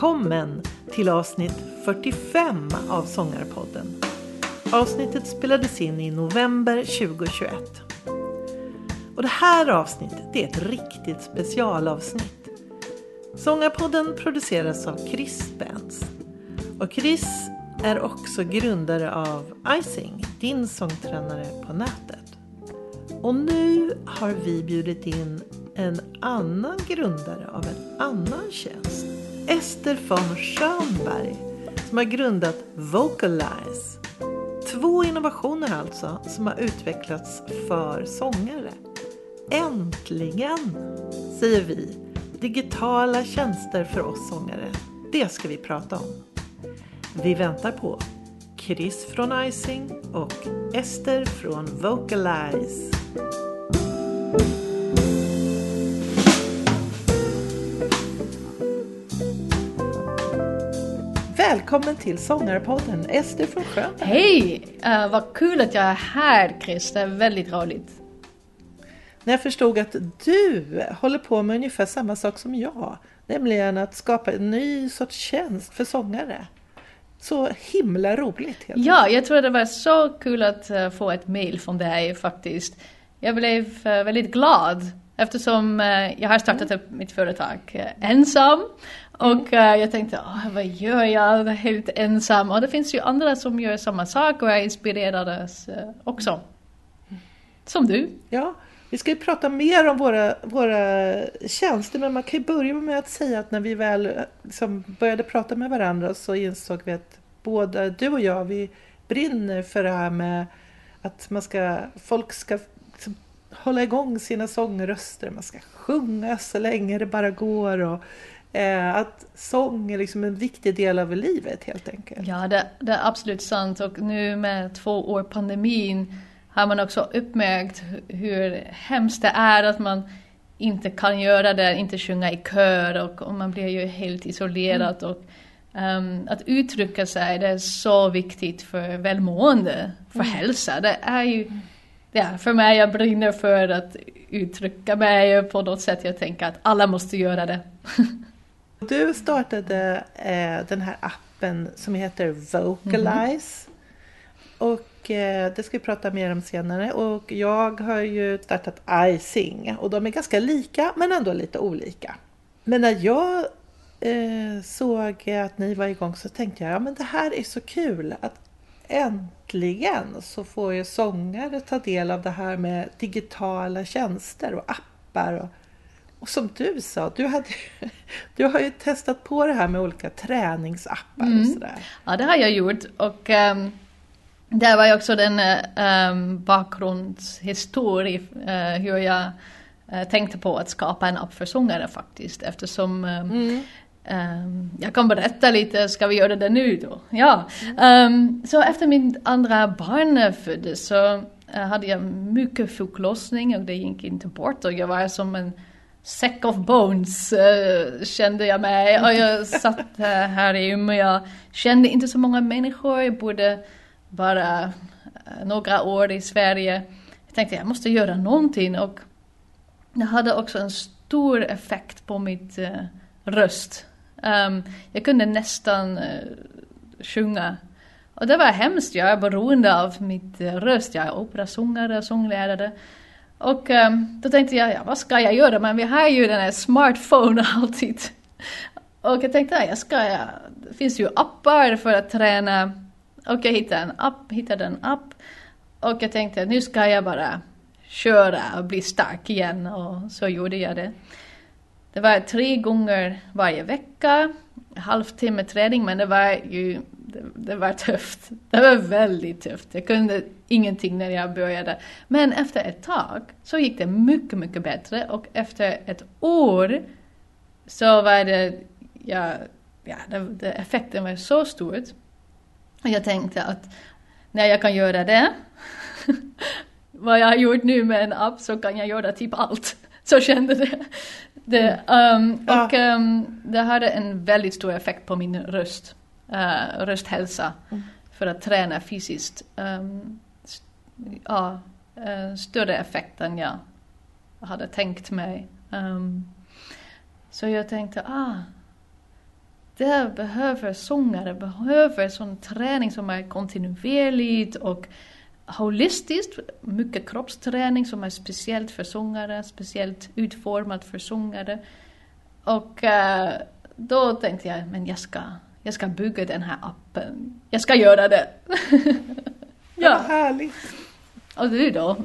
Välkommen till avsnitt 45 av Sångarpodden. Avsnittet spelades in i november 2021. Och det här avsnittet är ett riktigt specialavsnitt. Sångarpodden produceras av Chris Benz. Och Chris är också grundare av Icing, din sångtränare på nätet. Och nu har vi bjudit in en annan grundare av en annan tjänst. Ester von Schönberg som har grundat Vocalize. Två innovationer alltså som har utvecklats för sångare. Äntligen, säger vi. Digitala tjänster för oss sångare. Det ska vi prata om. Vi väntar på Chris från Icing och Ester från Vocalize. Välkommen till Sångarpodden, Ester från Sjöberg. Hej! Uh, vad kul att jag är här Chris, det är väldigt roligt. När jag förstod att du håller på med ungefär samma sak som jag, nämligen att skapa en ny sorts tjänst för sångare. Så himla roligt! Helt ja, jag tror det var så kul att uh, få ett mail från dig faktiskt. Jag blev uh, väldigt glad eftersom jag har startat upp mitt företag ensam och uh, jag tänkte, oh, vad gör jag helt ensam? Och det finns ju andra som gör samma sak och är inspirerade uh, också. Som du. Ja, vi ska ju prata mer om våra, våra tjänster men man kan ju börja med att säga att när vi väl liksom började prata med varandra så insåg vi att både du och jag, vi brinner för det här med att man ska, folk ska hålla igång sina sångröster, man ska sjunga så länge det bara går och Eh, att sång är liksom en viktig del av livet helt enkelt. Ja, det, det, är absolut sant och nu med två år pandemin har man också uppmärkt hur hemskt det är att man inte kan göra det, inte sjunga i kör och, och man blir ju helt isolerad. Mm. Och, um, att uttrycka sig, det är så viktigt för välmående, för mm. hälsa. Det är ju, ja, för mig, jag brinner för att uttrycka mig på något sätt. Jag tänker att alla måste göra det. Du startade eh, den här appen som heter Vocalize. Mm. Och eh, det ska vi prata mer om senare. Och jag har ju startat iSing och de är ganska lika men ändå lite olika. Men när jag eh, såg att ni var igång så tänkte jag, ja men det här är så kul att äntligen så får ju sångare ta del av det här med digitala tjänster och appar och och som du sa, du, hade, du har ju testat på det här med olika träningsappar mm. och sådär. Ja, det har jag gjort. Och um, det var ju också den um, bakgrundshistoria uh, hur jag uh, tänkte på att skapa en app för sångare faktiskt. Eftersom um, mm. Um, jag kan berätta lite, ska vi göra det nu då? Ja. Um, så efter min andra barn föddes så uh, hade jag mycket förlossning och det gick inte bort och jag var som en Sack of bones uh, kände jag mig. Och jag satt uh, här i Umeå. Jag kände inte så många människor. Jag bodde bara uh, några år i Sverige. Jag tänkte jag måste göra någonting. Och det hade också en stor effekt på mitt röst. Um, jag kunde nästan eh, sjunga. Och det var hemskt. Jag är beroende av mitt eh, röst. Jag är operasångare och sånglärare. Och um, då tänkte jag, ja, vad ska jag göra? Men vi har ju den här smartphone alltid. Och jag tänkte, ja, jag ska, ja, det finns ju appar för att träna. Och jag hittade en app, hittade en app. Och jag tänkte, nu ska jag bara köra och bli stark igen. Och så gjorde jag det. Det var tre gånger varje vecka, halvtimme träning, men det var ju det, det, var tufft. Det var väldigt tufft. Jag kunde ingenting när jag började. Men efter ett tag så gick det mycket, mycket bättre och efter ett år så var det, ja, ja det, det, effekten var så stor. Jag tänkte att när jag kan göra det, vad jag har gjort nu med en app, så kan jag göra typ allt. Så kände det. det um, ja. Och um, det hade en väldigt stor effekt på min röst uh, rösthälsa mm. för att träna fysiskt. Um, ja, uh, större effekt än jag hade tänkt mig. Um, så jag tänkte, ah, det behöver sångare, behöver sån träning som är kontinuerligt och holistiskt, mycket kroppsträning som är speciellt för sångare, speciellt utformat för sångare. Och uh, då tänkte jag, men jag ska, jag ska bygga den här appen. Jag ska göra det. ja, Vad härligt. Och du då?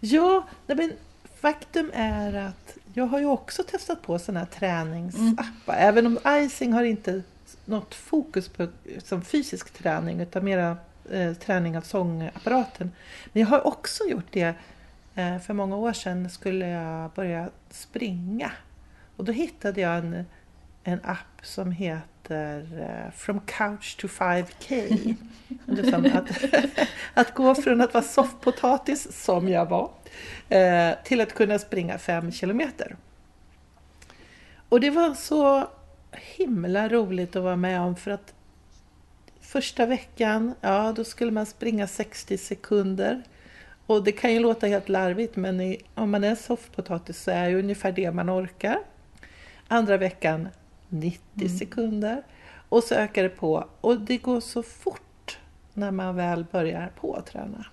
Ja, men faktum är att jag har ju också testat på sådana här träningsappar. Mm. Även om icing har inte något fokus på som fysisk träning utan mera eh, träning av sångapparaten. Men jag har också gjort det. Eh, för många år sedan skulle jag börja springa. Och då hittade jag en, en app som heter eh, From Couch to 5K. liksom att, att gå från att vara soffpotatis, som jag var, till att kunna springa fem kilometer. Och det var så himla roligt att vara med om för att första veckan, ja då skulle man springa 60 sekunder. Och det kan ju låta helt larvigt men i, om man är soffpotatis så är det ungefär det man orkar. Andra veckan 90 mm. sekunder. Och så ökar det på. Och det går så fort när man väl börjar på att träna.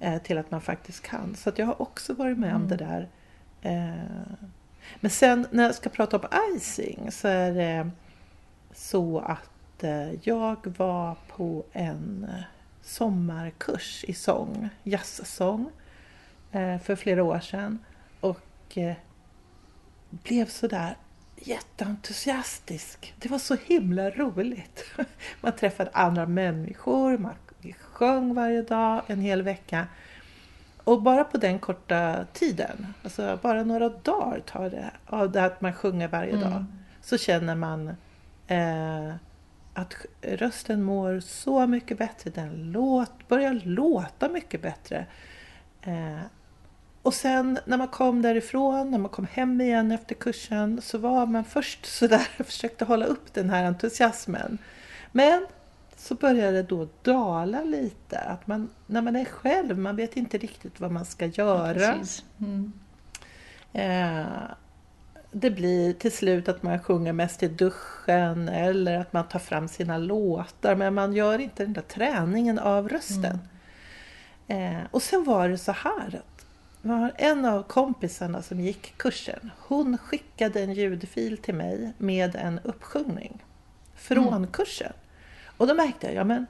Eh, till att man faktiskt kan. Så jag har också varit med mm. om det där. Eh, men sen när jag ska prata om icing så är det så att eh, jag var på en sommarkurs i sång, jazzsång, för flera år sedan. Och blev sådär jätteentusiastisk. Det var så himla roligt. Man träffade andra människor, man sjöng varje dag en hel vecka. Och bara på den korta tiden, alltså bara några dagar tar det av det att man sjunger varje mm. dag, så känner man eh, att rösten mår så mycket bättre. Den låt, börjar låta mycket bättre. Eh, och sen när man kom därifrån, när man kom hem igen efter kursen, så var man först sådär och försökte hålla upp den här entusiasmen. Men så började det då dala lite. Att man, när man är själv, man vet inte riktigt vad man ska göra. Ja, mm. eh, det blir till slut att man sjunger mest i duschen eller att man tar fram sina låtar men man gör inte den där träningen av rösten. Mm. Eh, och sen var det så här att en av kompisarna som gick kursen, hon skickade en ljudfil till mig med en uppsjungning från mm. kursen. Och då märkte jag, ja men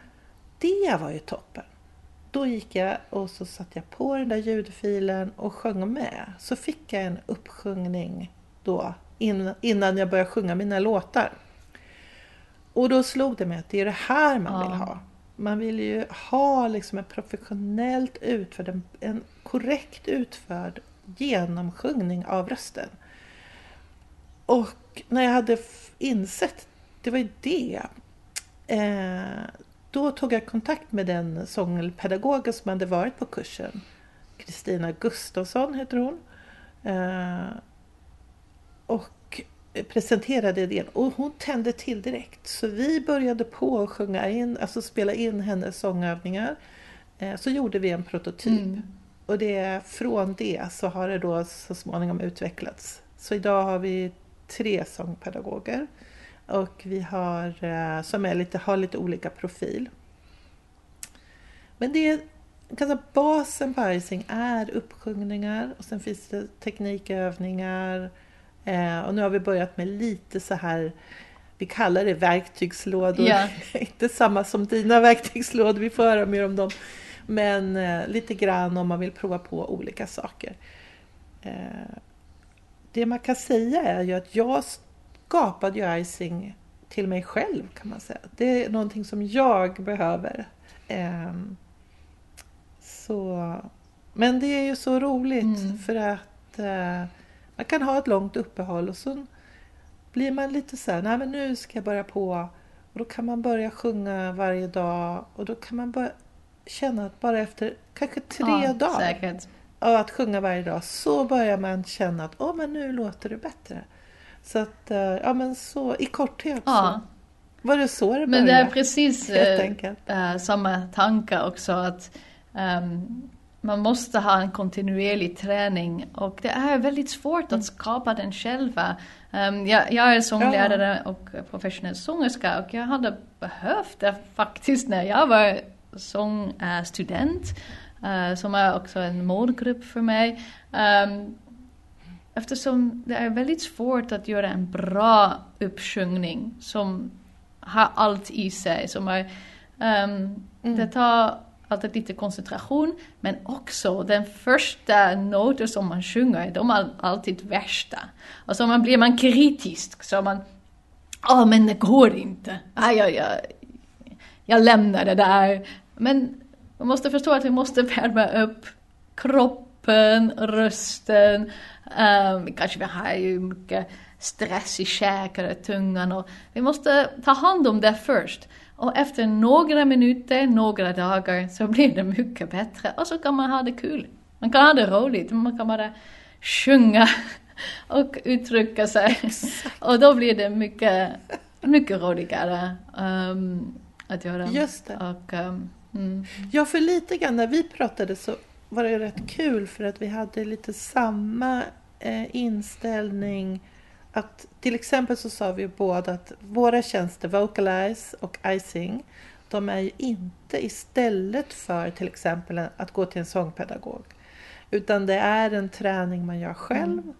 det var ju toppen. Då gick jag och så satte jag på den där ljudfilen och sjöng med. Så fick jag en uppsjungning då innan jag började sjunga mina låtar. Och då slog det mig att det är det här man ja. vill ha. Man vill ju ha liksom en professionellt utförd, en, en korrekt utförd genomsjungning av rösten. Och när jag hade insett, det var ju det, Eh, då tog jag kontakt med den sångpedagogen som hade varit på kursen. Kristina Gustafsson heter hon. Eh, och presenterade idén och hon tände till direkt. Så vi började på att sjunga in, alltså spela in hennes sångövningar. Eh, så gjorde vi en prototyp. Mm. Och det, från det så har det då så småningom utvecklats. Så idag har vi tre sångpedagoger och vi har, eh, som är lite, har lite olika profil. Men det är, kan basen på icing är uppsjungningar och sen finns det teknikövningar. Eh, och nu har vi börjat med lite så här, vi kallar det verktygslådor. Yeah. Inte samma som dina verktygslådor, vi får höra mer om dem. Men eh, lite grann om man vill prova på olika saker. det man kan säga är ju att jag skapade ju icing till mig själv kan man säga. Det är någonting som jag behöver. Um, så, men det är ju så roligt mm. för att uh, man kan ha ett långt uppehåll och så blir man lite så här, nej men nu ska jag börja på. Och då kan man börja sjunga varje dag och då kan man börja känna att bara efter kanske tre ja, dagar säkert. av att sjunga varje dag så börjar man känna att åh, men nu låter det bättre. Så att, eh, ja men så i korthet ja. så var det så det började. Men det är precis äh, samma tanke också att um, man måste ha en kontinuerlig träning och det är väldigt svårt att mm. skapa den själva. Um, jag, jag, är sånglärare och professionell sångerska och jag hade behövt det faktiskt när jag var sångstudent, uh, som är också en målgrupp för mig. Um, eftersom det är väldigt svårt att göra en bra uppsjungning som har allt i sig. Som är, um, mm. Det tar alltid lite koncentration, men också den första noten som man sjunger, de är alltid värsta. Och så man blir man kritisk, så man, ”Åh, oh, men det går inte, ah, jag, jag, jag lämnar det där. Men man måste förstå att vi måste värma upp kroppen, rösten, um, ehm, kanske vi har ju mycket stress i käkar och tungan och vi måste ta hand om det först. Och efter några minuter, några dagar så blir det mycket bättre och så kan man ha det kul. Man kan ha det roligt, man kan bara sjunga och uttrycka sig. och då blir det mycket, mycket roligare um, att göra. Just det. Och, um, mm. Ja, för lite grann när vi pratade så var det rätt kul för att vi hade lite samma eh, inställning att till exempel så sa vi båda att våra tjänster Vocalize och iSing de är ju inte istället för till exempel att gå till en sångpedagog. Utan det är en träning man gör själv mm.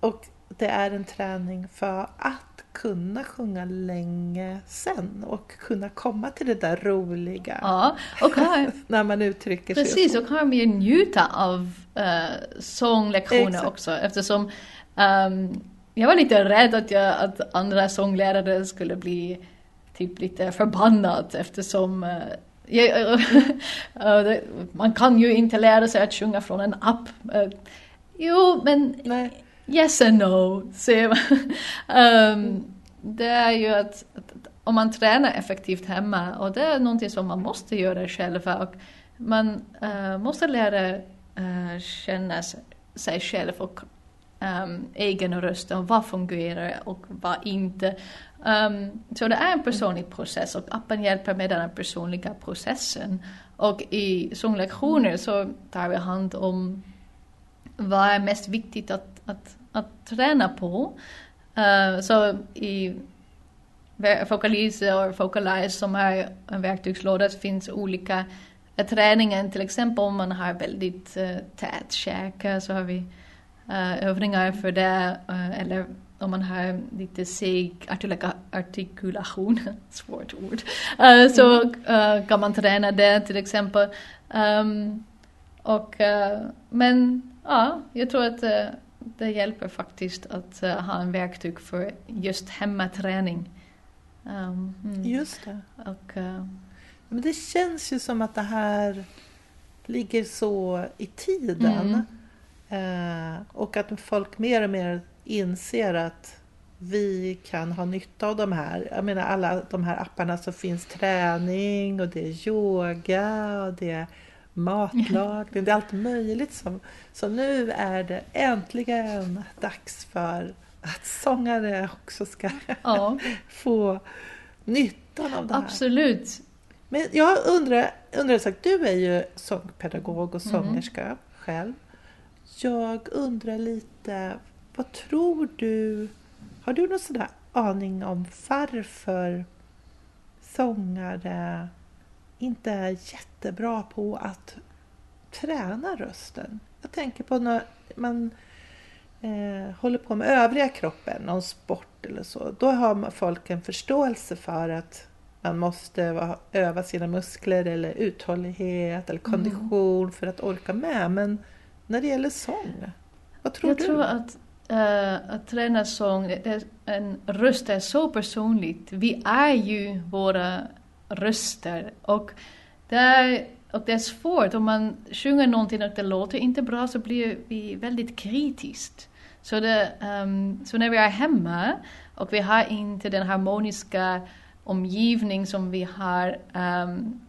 och det är en träning för att kunna sjunga länge sen och kunna komma till det där roliga. Ja, och här, när man uttrycker precis, sig. Precis, och här mer njuta av uh, sånglektioner Exakt. också eftersom um, jag var lite rädd att, jag, att andra sånglärare skulle bli typ lite förbannad eftersom uh, jag, uh, man kan ju inte lära sig att sjunga från en app. Uh, jo, men Nej. yes and no. Så, um, det är ju att, att, om man tränar effektivt hemma och det är någonting som man måste göra själva och man måste lära känna sig själv och um, egen röst och vad fungerar och vad inte. Um, så det är en personlig process och appen hjälper med den personliga processen. Och i sånglektioner så tar vi hand om vad är mest viktigt att, att, att träna på. Uh, så i Focalize och Focalize som är en verktygslåda finns olika träningar. Till exempel om man har väldigt uh, tät käke så har vi övningar för det. Uh, eller om man har lite seg artikulation, svårt ord, uh, så uh, kan man träna det till exempel. Um, och, uh, men ja, jag tror att det hjälper faktiskt att ha en verktyg för just hemmaträning. Um, mm. Just det. Och, men det känns ju som att det här ligger så i tiden. Mm. Eh, och att folk mer och mer inser att vi kan ha nytta av de här. Jag menar alla de här apparna så finns träning och det är yoga och det är matlagning. Det är allt möjligt. Som, så nu är det äntligen dags för att sångare också ska ja. få nyttan av det här. Absolut. Men jag undrar, undrar sagt, du är ju sångpedagog och mm. sångerska mm. själv. Jag undrar lite, vad tror du? Har du någon sån där aning om varför sångare inte är jättebra på att träna rösten? Jag tänker på när man eh, håller på med övriga kroppen, någon sport eller så. Då har folk en förståelse för att man måste öva sina muskler eller uthållighet eller kondition mm. för att orka med. Men när det gäller sång? Vad tror jag du? Tror att, uh, att träna sång, en röst är så personligt. Vi är ju våra röster och det är, och det är svårt. Om man sjunger någonting och det låter inte bra så blir vi väldigt kritiskt. Så, det, um, så när vi är hemma och vi har inte den harmoniska omgivning som vi har um,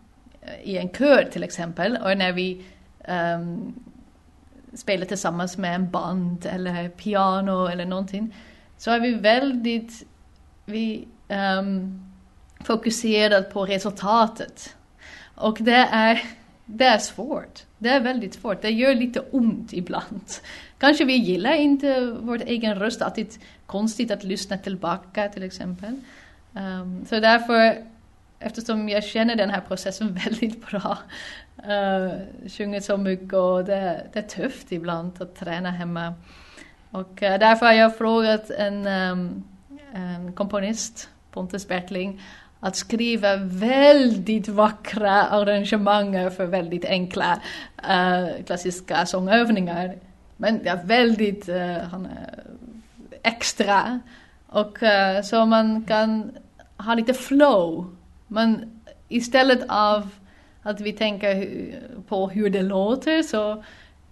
i en kör till exempel, och när vi um, spela tillsammans med en band eller piano eller någonting så är vi väldigt vi, ehm, um, fokuserade på resultatet. Och det är det är svårt. Det är väldigt svårt. Det gör lite ont ibland. Kanske vi gillar inte vår egen röst, att det är konstigt att lyssna tillbaka till exempel. Um, så därför, eftersom jag känner den här processen väldigt bra, uh, sjunger så mycket och det, det, är tufft ibland att träna hemma. Och uh, därför har jag frågat en, um, en komponist, Pontus Bertling, att skriva väldigt vackra arrangemang för väldigt enkla uh, klassiska sångövningar. Men ja, väldigt uh, extra. Och uh, så man kan ha lite flow. Men istället av att vi tänker på hur det låter så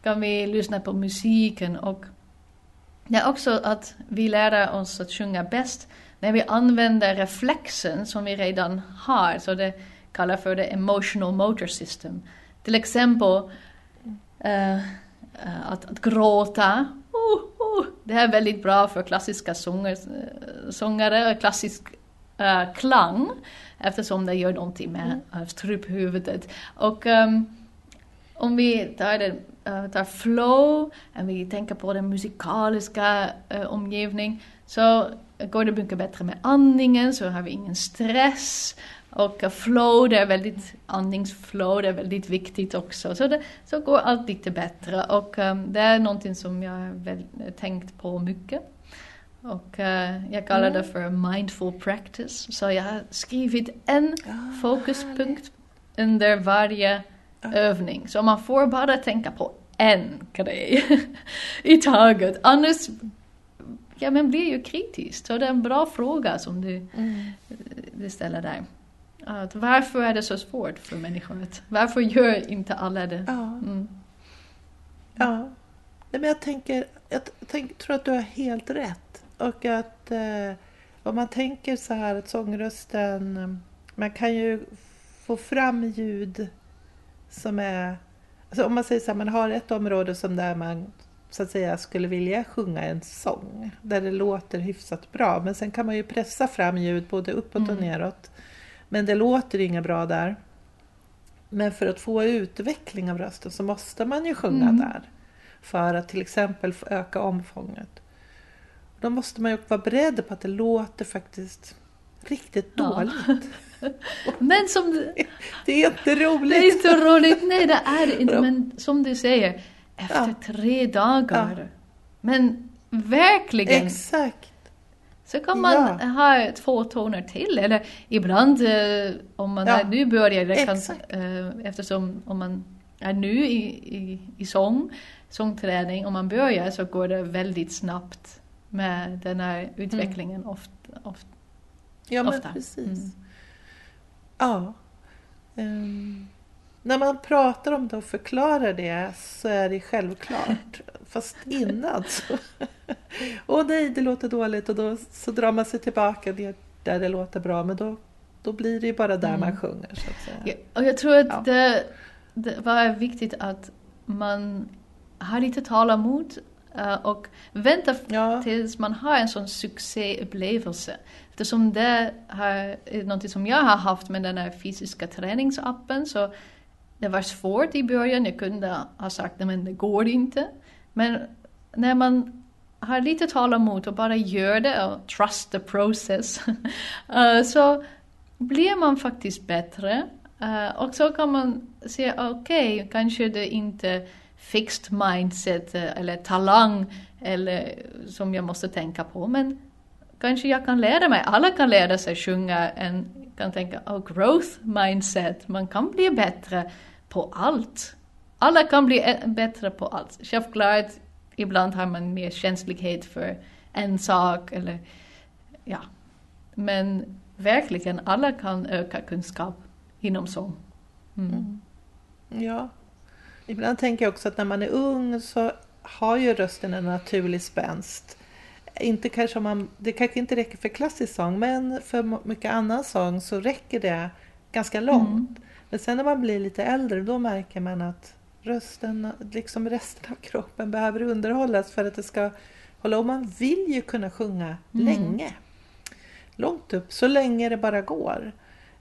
kan vi lyssna på musiken och det är också att vi lär oss att sjunga bäst när vi använder reflexen som vi redan har, så det kallas för det emotional motor system. Till exempel uh, att, att, gråta. Uh, uh, det är väldigt bra för klassiska sånger, eh, sångare, klassisk uh, klang eftersom det gör någonting med uh, struphuvudet. Och um, om vi tar, det, uh, tar flow och vi tänker på den musikaliska uh, omgivning så går det mycket bättre med andningen så har vi ingen stress. Och flow, det är väldigt, andningsflow, det är väldigt viktigt också. Så, det, så går allt lite bättre och um, det är någonting som jag har tänkt på mycket. Och uh, jag kallar det mm. för mindful practice. Så jag har skrivit en oh, fokuspunkt under varje oh. övning. Så man får bara tänka på en grej i taget. Annars ja, men blir ju kritisk. Så det är en bra fråga som du, mm. du ställer där. Att varför är det så svårt för människor? Varför gör inte alla det? Ja. Mm. ja. Nej, men jag tänker, jag tänk, tror att du har helt rätt. Och att eh, om man tänker så här att sångrösten, man kan ju få fram ljud som är... Alltså om man säger så här, man har ett område som där man så att säga skulle vilja sjunga en sång där det låter hyfsat bra. Men sen kan man ju pressa fram ljud både uppåt och mm. neråt. Men det låter inget bra där. Men för att få utveckling av rösten så måste man ju sjunga mm. där. För att till exempel öka omfånget. Då måste man ju vara beredd på att det låter faktiskt riktigt ja. dåligt. Men som du... Det är inte roligt. Det är inte roligt, nej det är inte. Men som du säger, efter ja. tre dagar. Ja. Men verkligen. Exakt. Så kan man ha två toner till. Eller ibland eh, om man är nybörjare, kan, eh, eftersom om man är ny i, i, i sång, sångträning, om man börjar så går det väldigt snabbt med den här utvecklingen mm. ofta. Oft, ja, men precis. Mm. Ja. Um. När man pratar om det och förklarar det så är det självklart. Fast innan så... Åh nej, det låter dåligt och då så drar man sig tillbaka ner där det låter bra. Men då, då blir det ju bara där mm. man sjunger. Så att säga. Ja, och jag tror att ja. det, det var viktigt att man har lite tålamod och vänta ja. tills man har en sån succéupplevelse. Eftersom det är något som jag har haft med den här fysiska träningsappen så det var svårt i början, jag kunde ha sagt att det går inte. Men när man har lite tålamod och bara gör det och trust the process uh, så blir man faktiskt bättre. Och så kan man se, okej, okay, kanske det inte fixed mindset eh, eller talang eller som jag måste tänka på, men kanske jag kan lära mig, alla kan lära sig sjunga, en kan tänka, oh, growth mindset, man kan bli bättre på allt. Alla kan bli eh, bättre på allt. Självklart, ibland har man mer känslighet för en sak eller ja. Men verkligen, alla kan öka kunskap inom sång. Mm. Mm. Ja. Ibland tänker jag också att när man är ung så har ju rösten en naturlig spänst. Inte kanske man, det kanske inte räcker för klassisk sång men för mycket annan sång så räcker det ganska långt. Mm. Men sen när man blir lite äldre då märker man att rösten, liksom resten av kroppen behöver underhållas för att det ska hålla. Och man vill ju kunna sjunga mm. länge. Långt upp, så länge det bara går.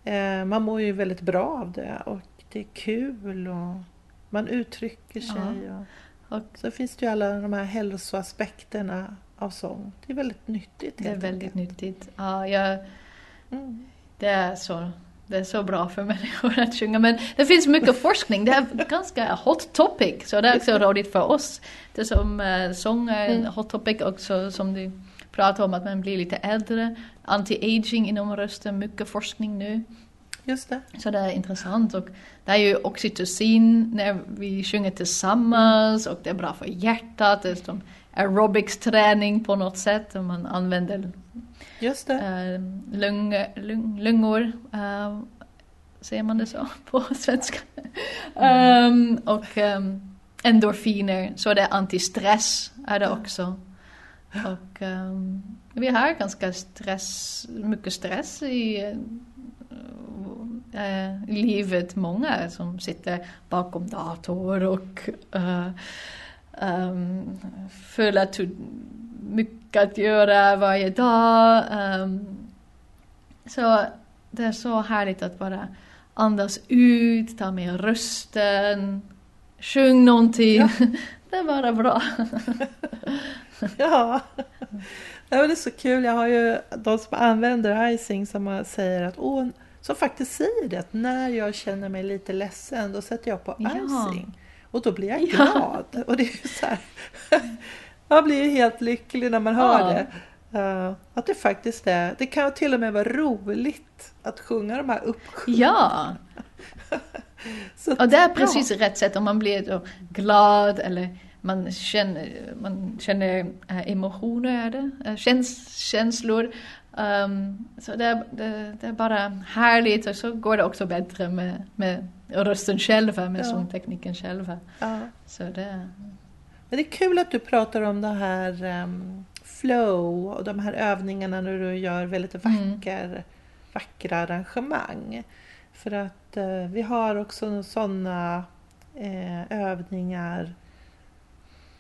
Eh, man mår ju väldigt bra av det. Och det är kul och man uttrycker sig. Ja. Och, Och så finns det ju alla de här hälsoaspekterna av sång. Det är väldigt nyttigt. det är väldigt enkelt. nyttigt. Ja, jag, Mm. det, är så, det är så bra för människor att sjunga. Men det finns mycket forskning. Det är ganska hot topic. Så det är också roligt för oss. Det som uh, sång är en Mm. hot topic också som du pratar om att man blir lite äldre. Anti-aging inom rösten, mycket forskning nu. Just det. Så det är intressant och det är ju oxytocin när vi sjunger tillsammans och det är bra för hjärtat. Det är som aerobics-träning på något sätt och man använder Just det. eh, lung, lung, lungor. Eh, säger man det så på svenska? Ehm, och ehm, endorfiner, så det är antistress är det också. Och ehm, vi har ganska stress, mycket stress i eh, livet. Många som sitter bakom dator och uh, um, följer att mycket att göra varje dag. Ehm, så det är så härligt att bara andas ut, ta med rösten, sjung någonting. Ja. det är bara bra. Ja. det är så kul. Jag har ju de som använder icing som säger att åh, som faktiskt säger det att när jag känner mig lite ledsen då sätter jag på Ja. icing. Och då blir jag Ja. glad. Och det är så här, man blir ju helt lycklig när man hör Ja. det. Uh, att det faktiskt är, det kan till och med vara roligt att sjunga de här uppsjungna. Ja, Så och det är ja. precis rätt sätt om man blir då glad eller man känner, man känner eh, emotioner, är det? Eh, käns, känslor. Ehm, så det är, det, det är bara härligt och så går det också bättre med, med rösten själva, med Ja. sångtekniken själva. Ja. Så det, Men det är kul att du pratar om det här ehm, flow och de här övningarna när du gör väldigt Mm. vacker, vackra arrangemang. För att eh, vi har också sådana eh, övningar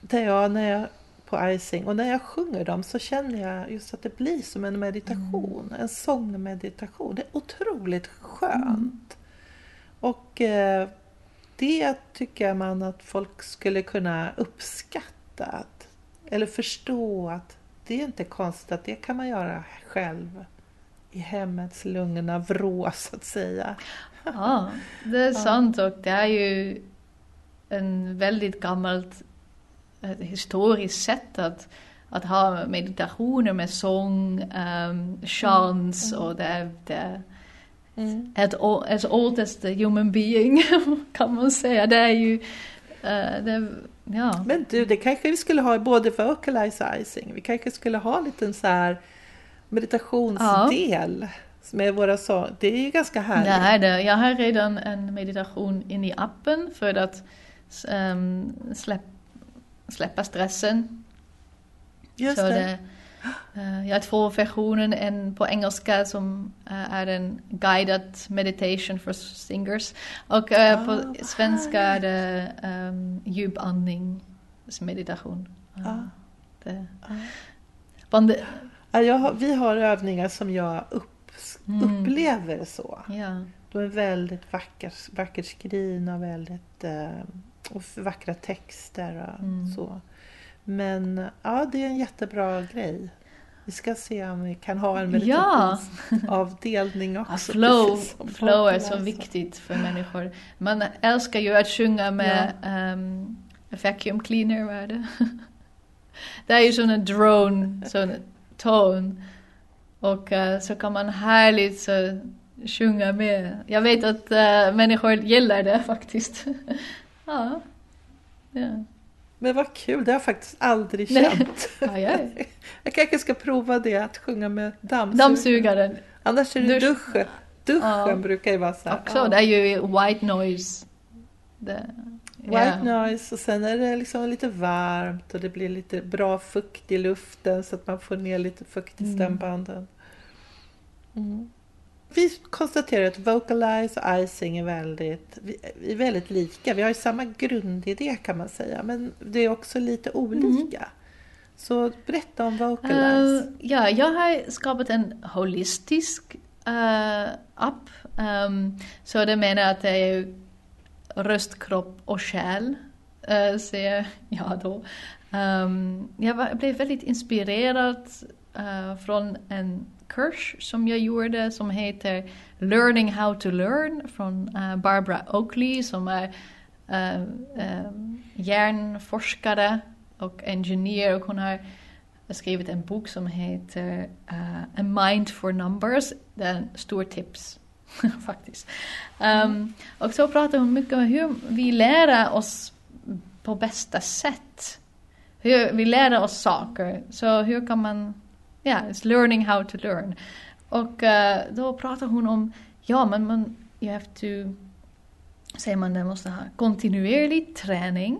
där jag, när jag på icing och när jag sjunger dem så känner jag just att det blir som en meditation, en sångmeditation. Det är otroligt skönt. Och eh, det tycker man att folk skulle kunna uppskatta. Att, eller förstå att det är inte konstigt att det kan man göra själv i hemmets lugna vrå så att säga. ja, det är sant och det är ju en väldigt gammalt historiskt sätt att, att ha meditationer med sång, um, chants och det är, det är Mm. as, o- as old as the human being kan man säga. Det är ju, eh, det ja. Men du, det kanske vi skulle ha både och icing. Vi kanske skulle ha en liten så här meditationsdel med våra sång. Det är ju ganska härligt. Det är det. Jag har redan en meditation in i appen för att um, släpp, släppa stressen. Just Så det. det, eh, jag har två versioner, en på engelska som eh, är en guided meditation for singers och Ah, på svenska är det um, djupandningsmeditation. Ja, Ah. det, Ah. Ja, har, vi har övningar som jag upp, Mm. upplever så. ja. De är väldigt vackert, vackert skrivna, väldigt eh, och vackra texter och Mm. så. Men ja, det är en jättebra grej. Vi ska se om vi kan ha en Ja. meditationsavdelning också. Ja, flow, som flow är så läser. viktigt för människor. Man älskar ju att sjunga med ehm, vacuum cleaner, vad är det? det är ju sån en drone, sån ton. Och eh, så kan man härligt så sjunga med. Jag vet att eh, människor gillar det faktiskt. ja. ja. Men vad kul, det har jag faktiskt aldrig Nej. känt. Ja, ja. jag kanske ska prova det, att sjunga med dammsugare. Dammsugaren Annars är det Dusch. duschen. Duschen Ja. brukar ju vara så här. också, ja. det är ju white noise. Det, White ja. noise och sen är det liksom lite varmt och det blir lite bra fukt i luften så att man får ner lite fukt i Mm. stämbanden. Mm. Vi konstaterar att vocalize och icing är väldigt, är väldigt lika. Vi har ju samma grundidé kan man säga men det är också lite olika. Så berätta om vocalize. Eh, ja, jag har skapat en holistisk eh, app. Ehm, så det menar att det är röst, kropp och själ, uh, ser jag då. Um, jag, var, jag, blev väldigt inspirerad uh, från en kurs som jag gjorde som heter Learning How to Learn från uh, Barbara Oakley som är uh, hjärnforskare och ingenjör och hon har skrivit en bok som heter A Mind for Numbers. Det är en stor tips faktiskt. Um, och så pratar hon mycket om hur vi lär oss på bästa sätt. Hur vi lär oss saker. Så hur kan man, ja, yeah, it's learning how to learn. Och uh, då pratar hon om, ja men man, you have to, säger man, man måste ha kontinuerlig träning.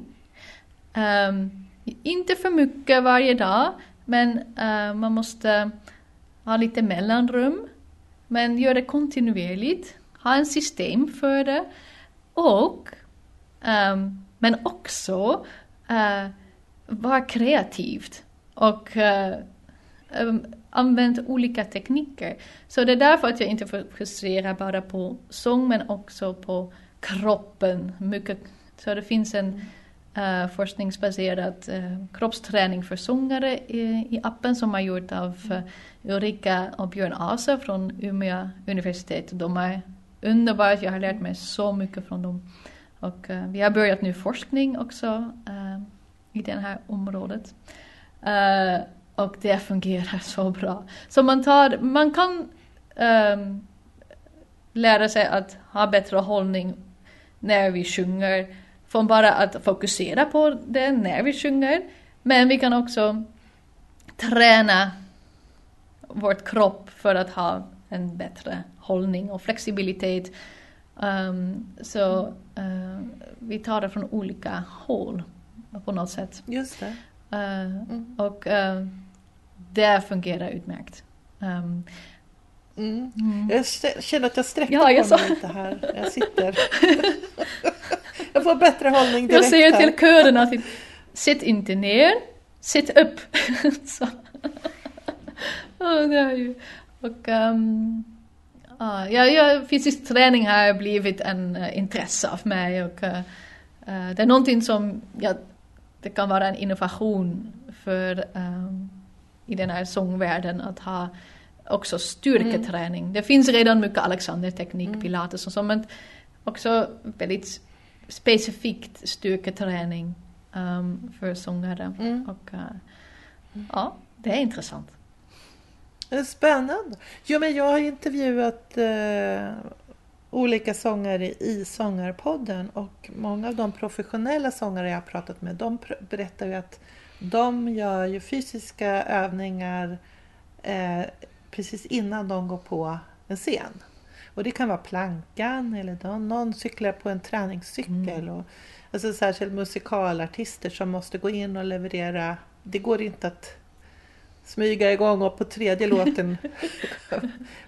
Um, inte för mycket varje dag, men uh, man måste ha lite mellanrum. Men gör det kontinuerligt, ha en system för det. Och, um, men också uh, vara kreativt och uh, um, olika tekniker. Så det är därför att jag inte fokuserar bara på sång men också på kroppen. Mycket, så det finns en uh, forskningsbaserad uh, kroppsträning för sångare i, i, appen som är gjord av uh, Ulrika och Björn Asa från Umeå universitet. De är underbara, jag har lärt mig så mycket från dem. Och vi har börjat nu forskning också i det här området. Och det fungerar så bra. Så man, tar, man kan um, lära sig att ha bättre hållning när vi sjunger. Från bara att fokusera på det när vi sjunger. Men vi kan också träna vårt kropp för att ha en bättre hållning och flexibilitet. Um, så uh, vi tar det från olika håll på något sätt. Just det. Uh, mm. Och uh, det fungerar utmärkt. Um, mm. Mm. Jag känner att jag sträcker ja, jag på mig lite här. Jag sitter. jag får bättre hållning direkt Jag säger till kören att sitt inte ner, sitt upp. Oh, det är ju. Och, um, ja, ja, fysisk träning har blivit en uh, intresse av mig och uh, det är någonting som jag det kan vara en innovation för um, i den här sångvärlden att ha också styrketräning. Mm. Det finns redan mycket Alexander-teknik, mm. pilates och så, men också väldigt specifikt styrketräning um, för sångare. Mm. Och, uh, ja, det är intressant. Spännande. Jo, men jag har intervjuat uh, olika sångare i Sångarpodden och många av de professionella sångare jag har pratat med de berättar ju att de gör ju fysiska övningar eh, precis innan de går på en scen. Och det kan vara plankan eller någon, någon cyklar på en träningscykel. Mm. Och, alltså särskilt musikalartister som måste gå in och leverera. Det går inte att smyga igång och på tredje låten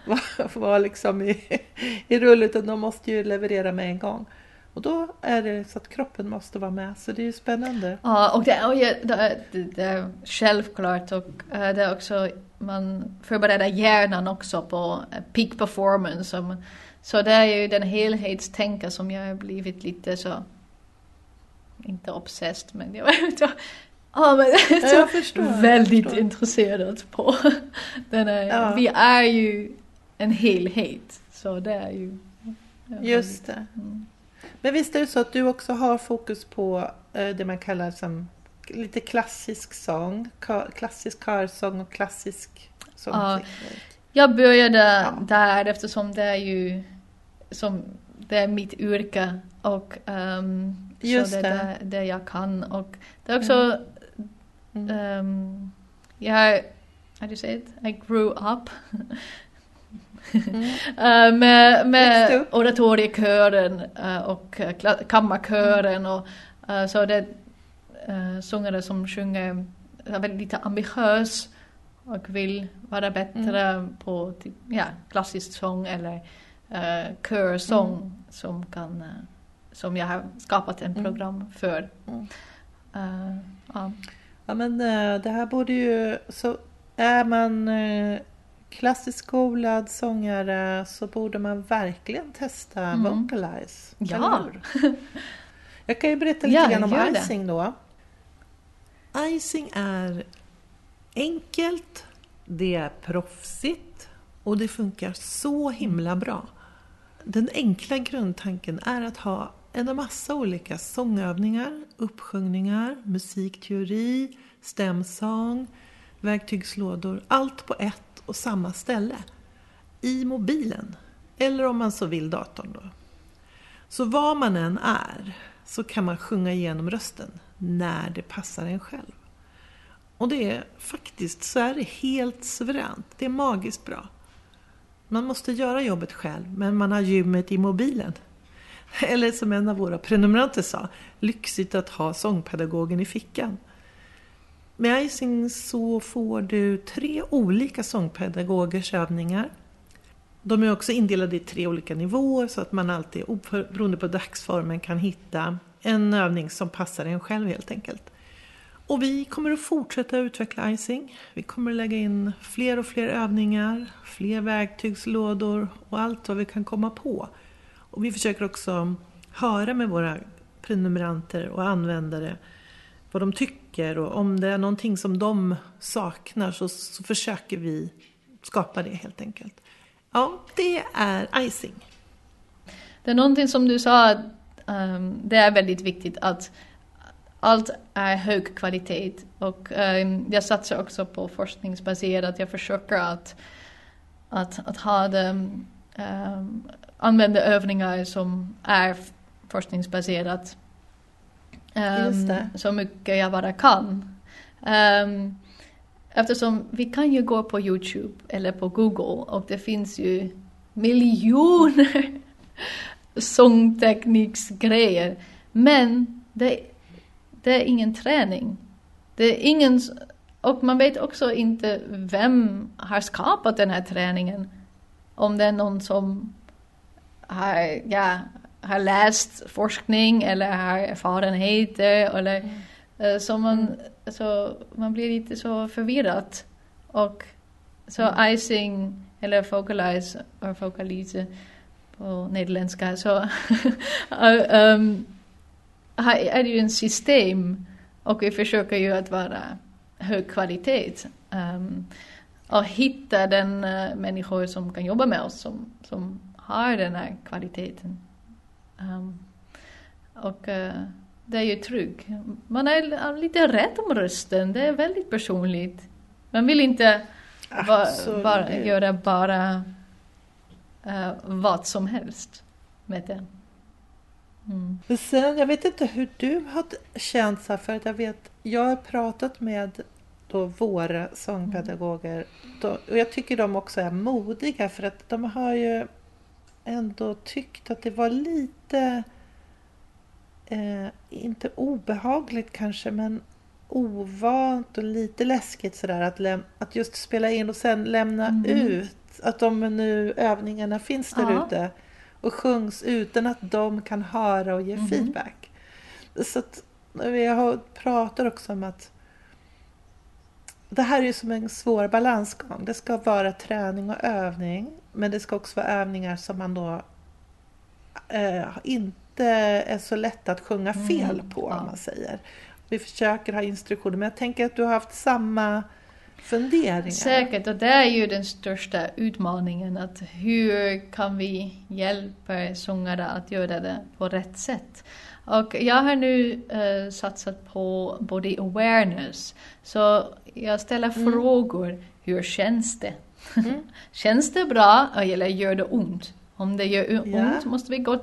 vara var liksom i, i rull utan de måste ju leverera med en gång. Och då är det så att kroppen måste vara med, så det är ju spännande. Ja, och det, och det, är självklart och eh, det är också, man förbereder hjärnan också på peak performance. Så det är ju den helhetstänka som jag har blivit lite så, inte obsessed men jag vet Ja, men jag förstår, väldigt jag intresserad på. Den är, ja. Vi är ju en helhet, så det är ju... Just det. Mm. Men visst är det så att du också har fokus på eh, det man kallar som lite klassisk sång, klassisk körsång och klassisk sångteknik? Ja, jag började ja. där eftersom det är ju som det är mitt yrke och um, Just så det är det. det jag kan och det är också mm Mm. Um, jag, how do you say it? I grew up Mm. uh, med med oratoriekören uh, och uh, kammarkören och uh, så det uh, sångare som sjunger väldigt lite ambitiös och vill vara bättre mm. på typ, ja, klassisk sång eller uh, körsång mm. som kan som jag har skapat en mm. program för. ja. Ja men eh, det här borde ju, så är man eh, klassiskt skolad sångare så borde man verkligen testa Mm. Vocalize. Ja. Jag kan ju berätta lite Ja, grann om gör det. icing då. Icing är enkelt, det är proffsigt och det funkar så himla bra. Den enkla grundtanken är att ha en massa olika sångövningar, uppsjungningar, musikteori, stämsång, verktygslådor. Allt på ett och samma ställe. I mobilen. Eller om man så vill datorn då. Så var man än är så kan man sjunga igenom rösten när det passar en själv. Och det är faktiskt så är det helt suveränt. Det är magiskt bra. Man måste göra jobbet själv, men man har gymmet i mobilen. Eller som en av våra prenumeranter sa, lyxigt att ha sångpedagogen i fickan. Med Icing så får du tre olika sångpedagogers övningar. De är också indelade i tre olika nivåer så att man alltid, beroende på dagsformen, kan hitta en övning som passar en själv helt enkelt. Och vi kommer att fortsätta utveckla Icing. Vi kommer att lägga in fler och fler övningar, fler verktygslådor och allt vad vi kan komma på. Och vi försöker också höra med våra prenumeranter och användare vad de tycker och om det är någonting som de saknar så, så försöker vi skapa det helt enkelt. Ja, det är icing. Det är någonting som du sa, um, det är väldigt viktigt att allt är hög kvalitet och um, jag satsar också på forskningsbaserat. Jag försöker att, att, att ha det, um, använda övningar som är forskningsbaserat. Det. Så mycket jag bara kan. Ehm, eftersom vi kan ju gå på Youtube eller på Google och det finns ju miljoner sångtekniksgrejer. Men det, det är ingen träning. Det är ingen, och man vet också inte vem har skapat den här träningen. Om det är någon som har, ja, har läst forskning eller har erfarenheter. Eller, eh, så, man, så man blir lite så förvirrad. Och så icing eller vocalize, or vocalize på nederländska, så um, är det ju en system och vi försöker ju att vara hög kvalitet. Um, och hitta den uh, människor som kan jobba med oss som, som har den här kvaliteten. Um, och uh, det är ju trygg. Man är lite rädd om rösten, det är väldigt personligt. Man vill inte Absolut. bara, göra bara uh, vad som helst med det. Mm. Sen, jag vet inte hur du har känt så här, för att jag vet, jag har pratat med då våra sångpedagoger då, och jag tycker de också är modiga för att de har ju ändå tyckt att det var lite, eh, inte obehagligt kanske, men ovant och lite läskigt sådär att, läm- att just spela in och sen lämna Mhm. ut att de nu övningarna finns där Ja. ute och sjungs utan att de kan höra och ge Mhm. feedback. Så att vi har pratar också om att det här är ju som en svår balansgång. Det ska vara träning och övning men det ska också vara övningar som man då eh, inte är så lätt att sjunga fel Mm, på ja. om man säger. Vi försöker ha instruktioner men jag tänker att du har haft samma funderingar. Säkert, och det är ju den största utmaningen. Att hur kan vi hjälpa sångare att göra det på rätt sätt? Och jag har nu eh, satsat på både awareness, så jag ställer Mm. frågor. Hur känns det? Mm. känns det bra eller gör det ont? Om det gör o- Ja. ont måste vi gå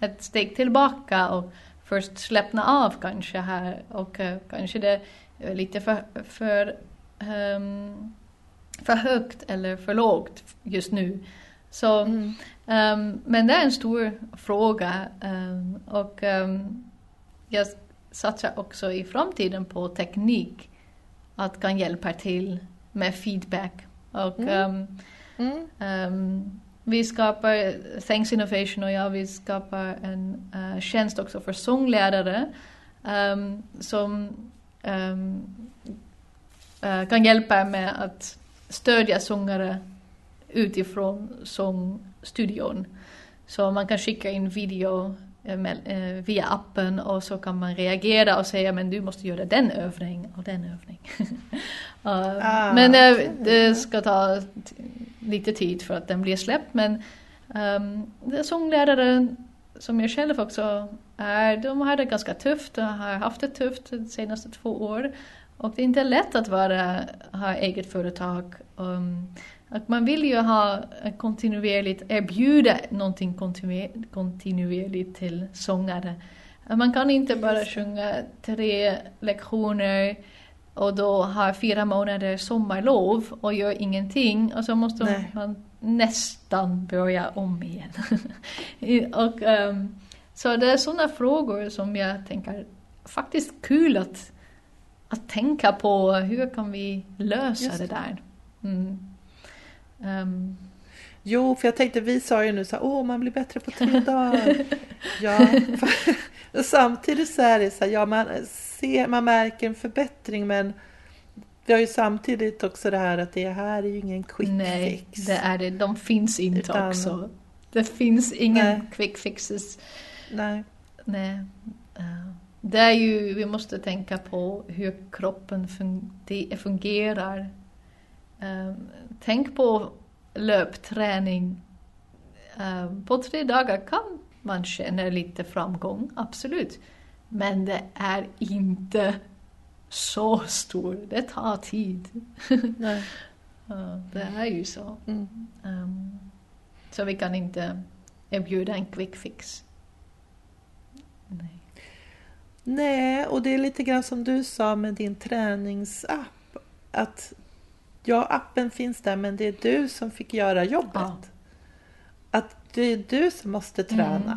ett steg tillbaka och först släppna av kanske här och eh, kanske det är lite för, för, ehm, för högt eller för lågt just nu. Så, Mm. ehm, men det är en stor fråga ehm, och jag satsar också i framtiden på teknik att kan hjälpa till med feedback. Och Mm. Mm. Ehm, vi skapar, Thanks Innovation och jag, vi skapar en eh, tjänst också för sånglärare ehm, som eh, kan hjälpa med att stödja sångare utifrån sångstudion. Så man kan skicka in video via appen och så kan man reagera och säga men du måste göra den övningen och den övningen. uh, Ah, men eh, okej. det ska ta lite tid för att den blir släppt men um, det sånglärare som jag själv också är, de har det ganska tufft och har haft det tufft de senaste två år. Och det är inte lätt att vara, ha eget företag. Um, att man vill ju ha kontinuerligt, erbjuda någonting kontinuer- kontinuerligt till sångare. Att Man kan inte bara sjunga tre lektioner och då ha fyra månader sommarlov och gör ingenting och så måste Nej. man nästan börja om igen. och, ehm, så det är sådana frågor som jag tänker faktiskt kul att, att tänka på. Hur kan vi lösa Just det det. där? Mm. Ehm, Jo, för jag tänkte vi sa ju nu så här, åh man blir bättre på tre dagar. ja, och samtidigt så är det så här, ja man ser, man märker en förbättring men vi har ju samtidigt också det här att det här är ju ingen quick nej, fix. det är det. De finns inte Utan- också. Det finns ingen Nej. quick fixes. Nej. Nej. eh, det är ju, vi måste tänka på hur kroppen fungerar. Eh, tänk på löpträning. Eh, på tre dagar kan man känna lite framgång, absolut. Men det är inte så stor, det tar tid. Nej. Det är ju så. Mm. Um, så vi kan inte erbjuda en quick fix. Nej. Nej, och det är lite grann som du sa med din träningsapp. Att ja, appen finns där men det är du som fick göra jobbet. Ja. Att det är du som måste träna. Mm.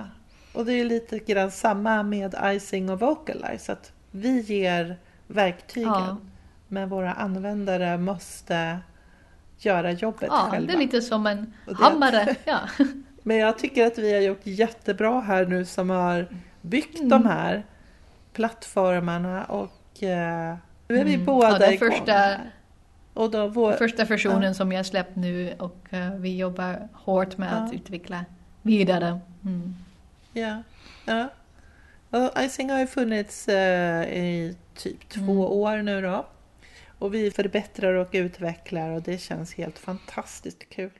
Och det är lite grann samma med icing och vocalize. Att vi ger verktygen Ja. men våra användare måste göra jobbet Ja, själva. det är lite som en hammare. Ja. Men jag tycker att vi har gjort jättebra här nu som har byggt Mm. de här plattformarna och eh, nu är vi Mm. båda Ja, igång första- här. Och då vår, Första versionen som jag släppt nu och eh, vi jobbar hårt med att Ja. utveckla vidare. Mm. ja, ja. Och Icing har ju funnits eh, i typ två Mm. år nu då. Och vi förbättrar och utvecklar och det känns helt fantastiskt kul.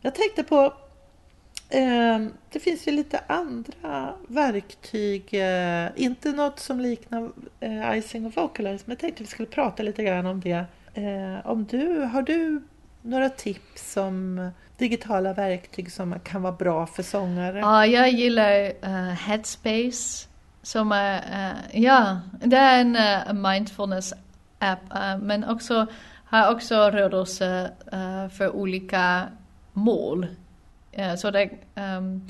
Jag tänkte på eh, det finns ju lite andra verktyg, eh, inte något som liknar eh, icing och vocalize, men jag tänkte vi skulle prata lite grann om det. Eh, om du, har du några tips om digitala verktyg som kan vara bra för sångare? Ja, jag gillar uh, Headspace. Som är, uh, ja, det är en eh, uh, mindfulness-app men också har också rörelse för olika mål. Så det, um,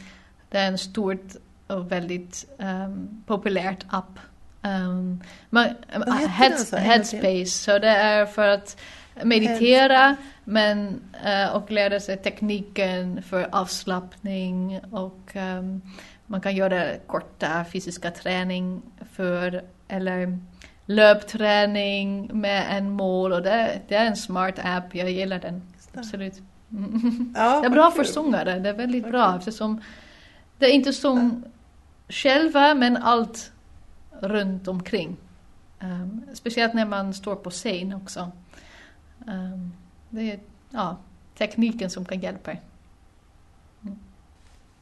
det är en stort och väldigt um, populärt app. Um, man, Vad heter heads- den så? En gång till. Headspace, så det är för att meditera men, eh, och lära sig tekniken för avslappning och ehm, man kan göra korta fysiska träning för eller löpträning med en mål och det, det är en smart app, jag gillar den. Absolut. Mm. Ja, Det är bra för sångare, det är väldigt bra eftersom det är inte sång själva men allt runt omkring. Ehm, speciellt när man står på scen också. Ehm, det är ja, tekniken som kan hjälpa.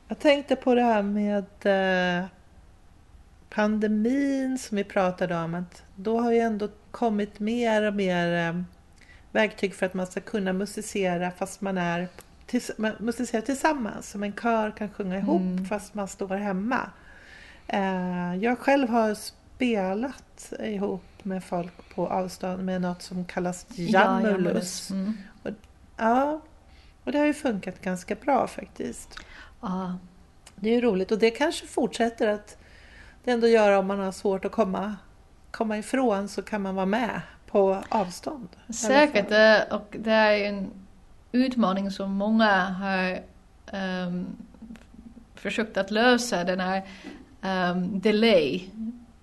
Jag tänkte på det här med eh, pandemin som vi pratade om. Att då har ju ändå kommit mer och mer eh, verktyg för att man ska kunna musicera fast man är musicerar tillsammans. Som en kör kan sjunga ihop Mm. fast man står hemma. Eh, jag själv har spelat ihop med folk på avstånd med något som kallas Ja, Jamulus. Mm. Ja, och det har ju funkat ganska bra faktiskt. Ja, Det är ju roligt och det kanske fortsätter att det ändå gör om man har svårt att komma, komma ifrån så kan man vara med på avstånd. säkert. och det är en utmaning som många har ehm, försökt att lösa. Den här ehm, delay.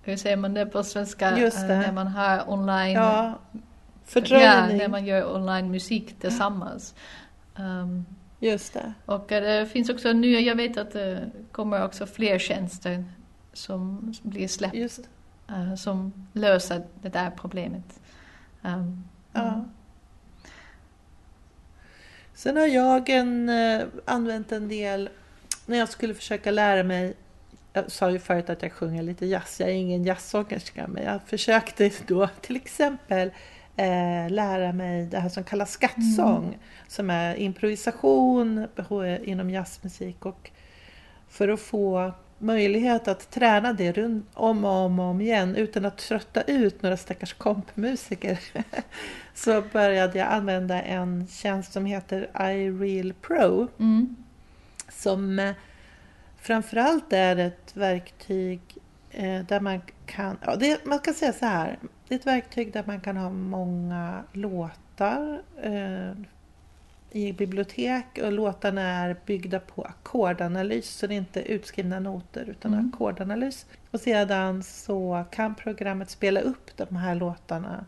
Hur säger man det på svenska? Just Eh, det. när man har online Ja, Ja, fördröjning. när man gör online musik tillsammans. Um, Just det. och eh, det finns också nya, jag vet att det kommer också fler tjänster som blir släppt Just eh, som löser det där problemet. Um, Ja. mm. Sen har jag en, använt en del när jag skulle försöka lära mig. Jag sa ju förut att jag sjunger lite jazz. Jag är ingen jazzsångerska men jag försökte då till exempel eh, lära mig det här som kallas skattsång. Som är improvisation på- inom jazzmusik. Och för att få möjlighet att träna det runt, om och om och om igen utan att trötta ut några stackars kompmusiker så började jag använda en tjänst som heter iReal Pro Mm. som eh, framförallt är ett verktyg eh, där man kan, ja, det, man kan säga så här, det är ett verktyg där man kan ha många låtar eh, i bibliotek och låtarna är byggda på ackordanalys så det är inte utskrivna noter utan Mm. ackordanalys. Och sedan så kan programmet spela upp de här låtarna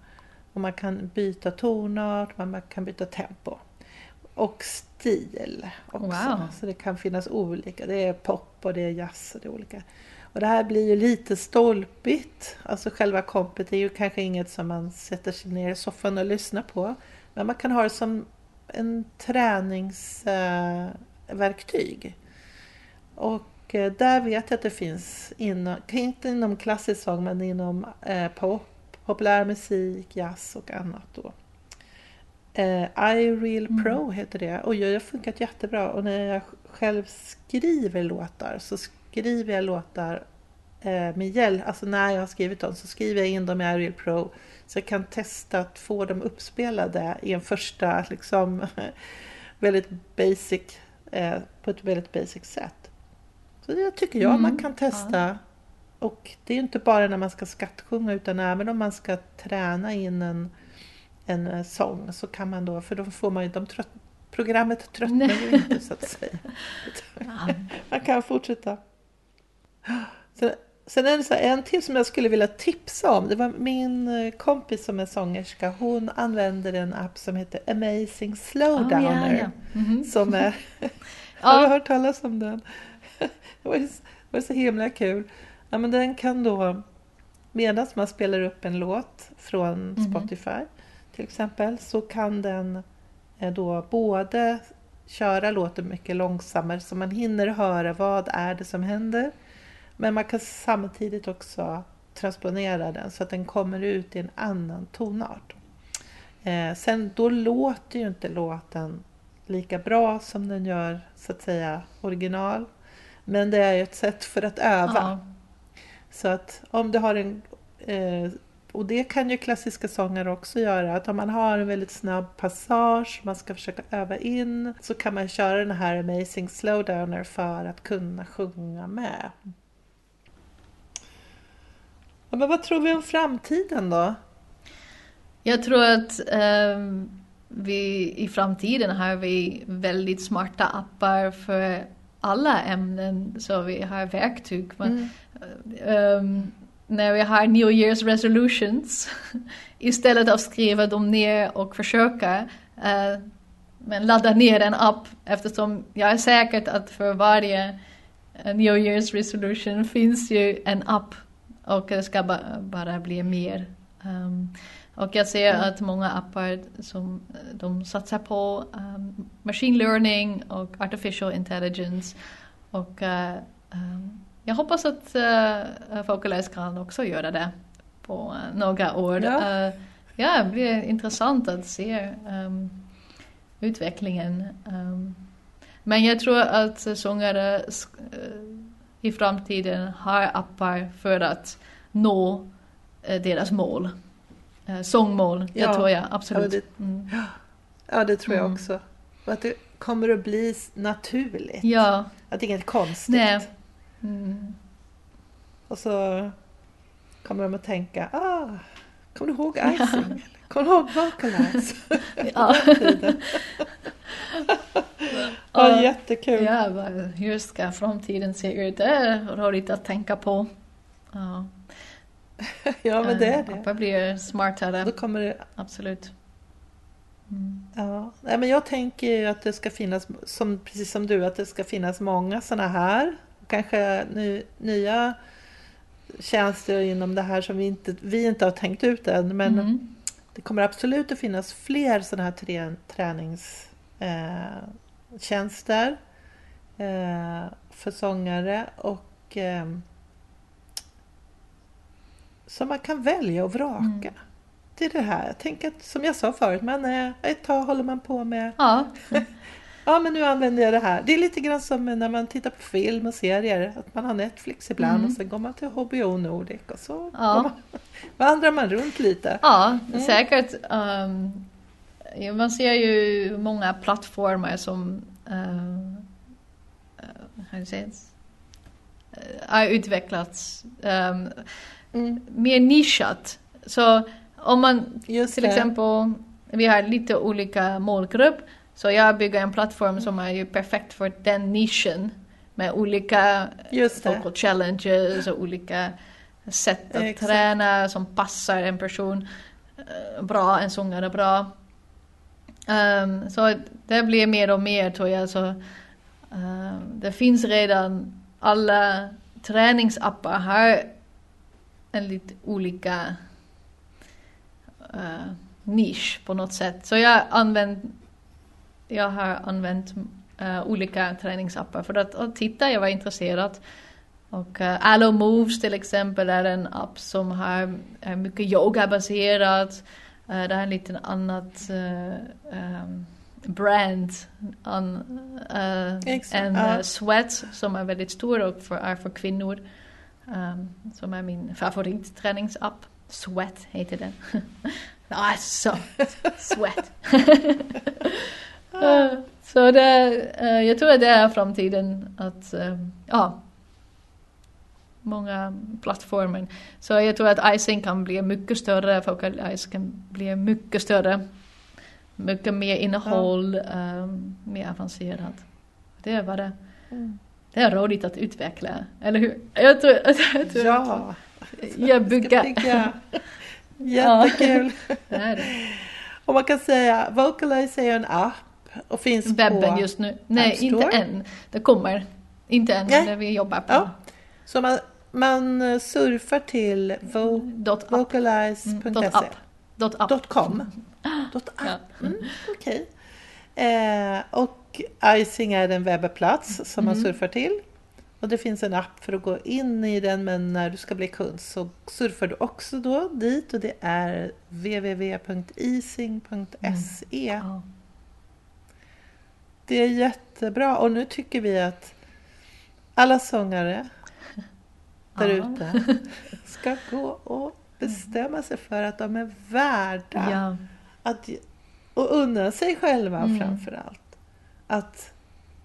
och man kan byta tonart, man kan byta tempo och stil också. Wow. Så det kan finnas olika. Det är pop och det är jazz och det är olika. Och det här blir ju lite stolpigt. Alltså själva kompet är ju kanske inget som man sätter sig ner i soffan och lyssnar på. Men man kan ha det som en träningsverktyg. och eh, där vet jag att det finns, inom, inte inom klassisk sång men inom eh, pop, populärmusik, jazz och annat. Då. Eh, iReal Mm. Pro heter det och det har funkat jättebra. Och när jag själv skriver låtar så skriver jag låtar eh, med hjälp, alltså när jag har skrivit dem så skriver jag in dem i iReal Pro så jag kan testa att få dem uppspelade i en första liksom väldigt basic, eh, på ett väldigt basic sätt. Så det tycker jag Mm, man kan testa. Och det är inte bara när man ska skattsjunga utan även om man ska träna in en, en eh, sång så kan man då, för då får man ju, de trött, programmet tröttnar ju inte så att säga. Man kan fortsätta. Sen, sen är det så här, en till som jag skulle vilja tipsa om. Det var min eh, kompis som är sångerska. Hon använder en app som heter Amazing Slowdowner. Ah, ja, ja. Mhm. Som är, har du hört talas om den? Det var, ju- det var så himla kul. Ja, men den kan då, medan man spelar upp en låt från Mhm. Spotify till exempel, så kan den eh, då både köra låten mycket långsammare så man hinner höra vad är det som händer. Men man kan samtidigt också transponera den så att den kommer ut i en annan tonart. Eh, sen då låter ju inte låten lika bra som den gör så att säga original. Men det är ju ett sätt för att öva. Ja. Så att om du har en... Eh, och det kan ju klassiska sångare också göra. Att om man har en väldigt snabb passage, man ska försöka öva in, så kan man köra den här Amazing Slowdowner för att kunna sjunga med. Ja, men vad tror vi om framtiden då? Jag tror att ehm, vi i framtiden har vi väldigt smarta appar för alla ämnen. Så vi har verktyg. Men, ehm, när vi har New Year's resolutions, istället att skriva dem ner och försöka, eh, men ladda ner en app eftersom jag är säker att för varje eh, New Year's resolution finns ju en app och det ska ba bara bli mer. Ehm, och jag ser Mm. att många appar som eh, de satsar på um, machine learning och artificial intelligence. Och eh, ehm, jag hoppas att uh, Foculize kan också göra det på eh, några år. Ja. Eh, ja, det blir intressant att se ehm, utvecklingen. Ehm, men jag tror att sångare eh, i framtiden har appar för att nå deras mål. Sångmål, det Ja. tror jag Ja, absolut. det- Mm. Ja, det tror jag Mm. också. Och att det kommer att bli naturligt. Ja, Att det är inget konstigt. nej. Mm. Och så kommer de att tänka, ah, kommer du ihåg icing? Kommer du ihåg vocalize? Ja. Ja, Ja. jättekul. Ja, hur ska framtiden se ut? Det är roligt att tänka på. Ja, Ja, men det är Eh, det. Appar blir smartare, Då kommer det, absolut. Ja, nej, men jag tänker ju att det ska finnas, som, precis som du, att det ska finnas många sådana här. Kanske ny, nya tjänster inom det här som vi inte, vi inte har tänkt ut än. Men Mm. det kommer absolut att finnas fler sådana här trä, träningstjänster eh, för sångare. Och eh, som man kan välja och vraka. Mm. Det är det här. Jag tänker att, som jag sa förut, man är, ett tag håller man på med Ja, Ja, men nu använder jag det här. Det är lite grann som när man tittar på film och serier. Att man har Netflix ibland Mm. och sen går man till HBO Nordic och så Ja. man, vandrar man runt lite. ja Mm. säkert. ja, man ser ju många plattformar som uh, hur sägs, har utvecklats ehm, Mm. mer nischat. Så om man Just till det. exempel, vi har lite olika målgrupp. Så jag bygger en plattform som är ju perfekt för den nischen. Med olika vocal challenges och olika sätt att Exakt. träna som passar en person eh, bra, en sångare bra. Ehm, så det blir mer och mer tror jag. Så, ehm, det finns redan, alla träningsappar har en lite olika eh, nisch på något sätt. Så jag, använt, jag har använt eh, olika träningsappar för att, att titta, jag var intresserad. Och uh, Allo Moves till exempel är en app som har, är mycket yogabaserat. Uh, det är en liten annat uh, um, brand an, uh, än uh, Sweat som är väldigt stor och för, är för kvinnor. Um, som är min favoritträningsapp. Sweat heter den. alltså, Sweat. Uh, så det, uh, jag tror att det är framtiden att, um, ja, många plattformar. Så jag tror att icing kan bli mycket större, Focal Ice kan bli mycket större. Mycket mer innehåll, um, mer avancerat. Det var det. Mm. Det är roligt att utveckla, eller hur? Jag tror, jag tror Ja, jag jag. Jättekul. Det är det. Och man kan säga, Vocalize är en app och finns Webben på... just nu. Nej, inte än. Det kommer. Inte än, Nej. det vi jobbar på. Ja. Så man, man eh, surfar till vo, Dot app. vocalize.se. Mm. Mm, Okej. Eh, och Icing är en webbplats som man Mm. surfar till. Och det finns en app för att gå in i den men när du ska bli kund så surfar du också då dit och det är www.easing.se. Ja. Det är jättebra och nu tycker vi att alla sångare där ute ska gå och bestämma sig för att de är värda Ja. att, och unna sig själva Mm. framför allt. Att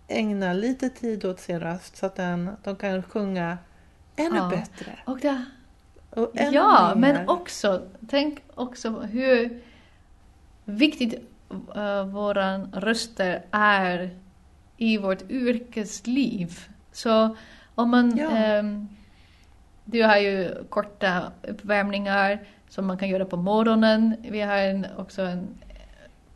ägna lite tid åt sin röst så att den, de kan sjunga ännu Ja. bättre. Och det, Och ännu ja, mer. men också, tänk också hur viktigt uh, våra röster är i vårt yrkesliv. Så om man, Ja. ehm, du har ju korta uppvärmningar som man kan göra på morgonen. Vi har en, också en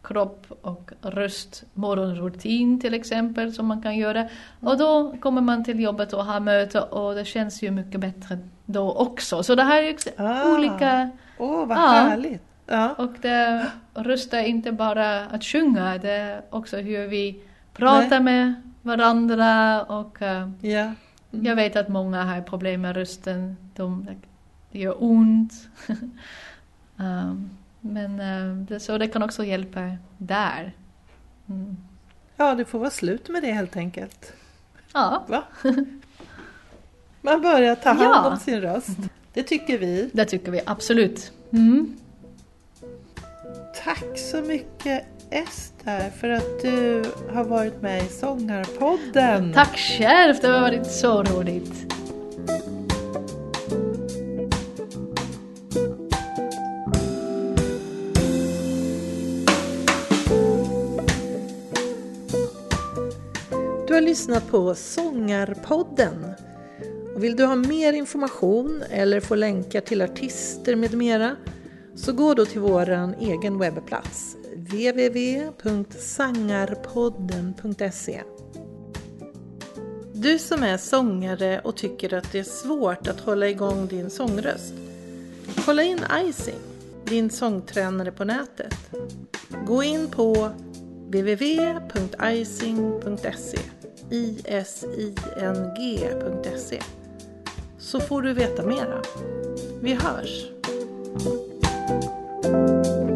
kropp och röst morgonrutin till exempel som man kan göra. Och då kommer man till jobbet och har möte och det känns ju mycket bättre då också. Så det här är Ah. olika Åh, vad Ja. härligt! Ja. och det röst är inte bara att sjunga, det är också hur vi pratar med varandra och eh, ja. Mm. jag vet att många har problem med rösten, de, det gör ont. um, men det, så det kan också hjälpa där. Mm. ja, det får vara slut med det helt enkelt. Ja, Va? Man börjar ta hand Ja. om sin röst. Det tycker vi. det tycker vi absolut. Mm. Tack så mycket Ester för att du har varit med i Sångarpodden. Tack själv, det har varit så roligt. Du har lyssnat på Sångarpodden. Vill du ha mer information eller få länkar till artister med mera så gå då till vår egen webbplats www.sangarpodden.se Du som är sångare och tycker att det är svårt att hålla igång din sångröst. Kolla in Icing, din sångtränare på nätet. Gå in på www.icing.se ising.se så får du veta mera. Vi hörs! Thank you.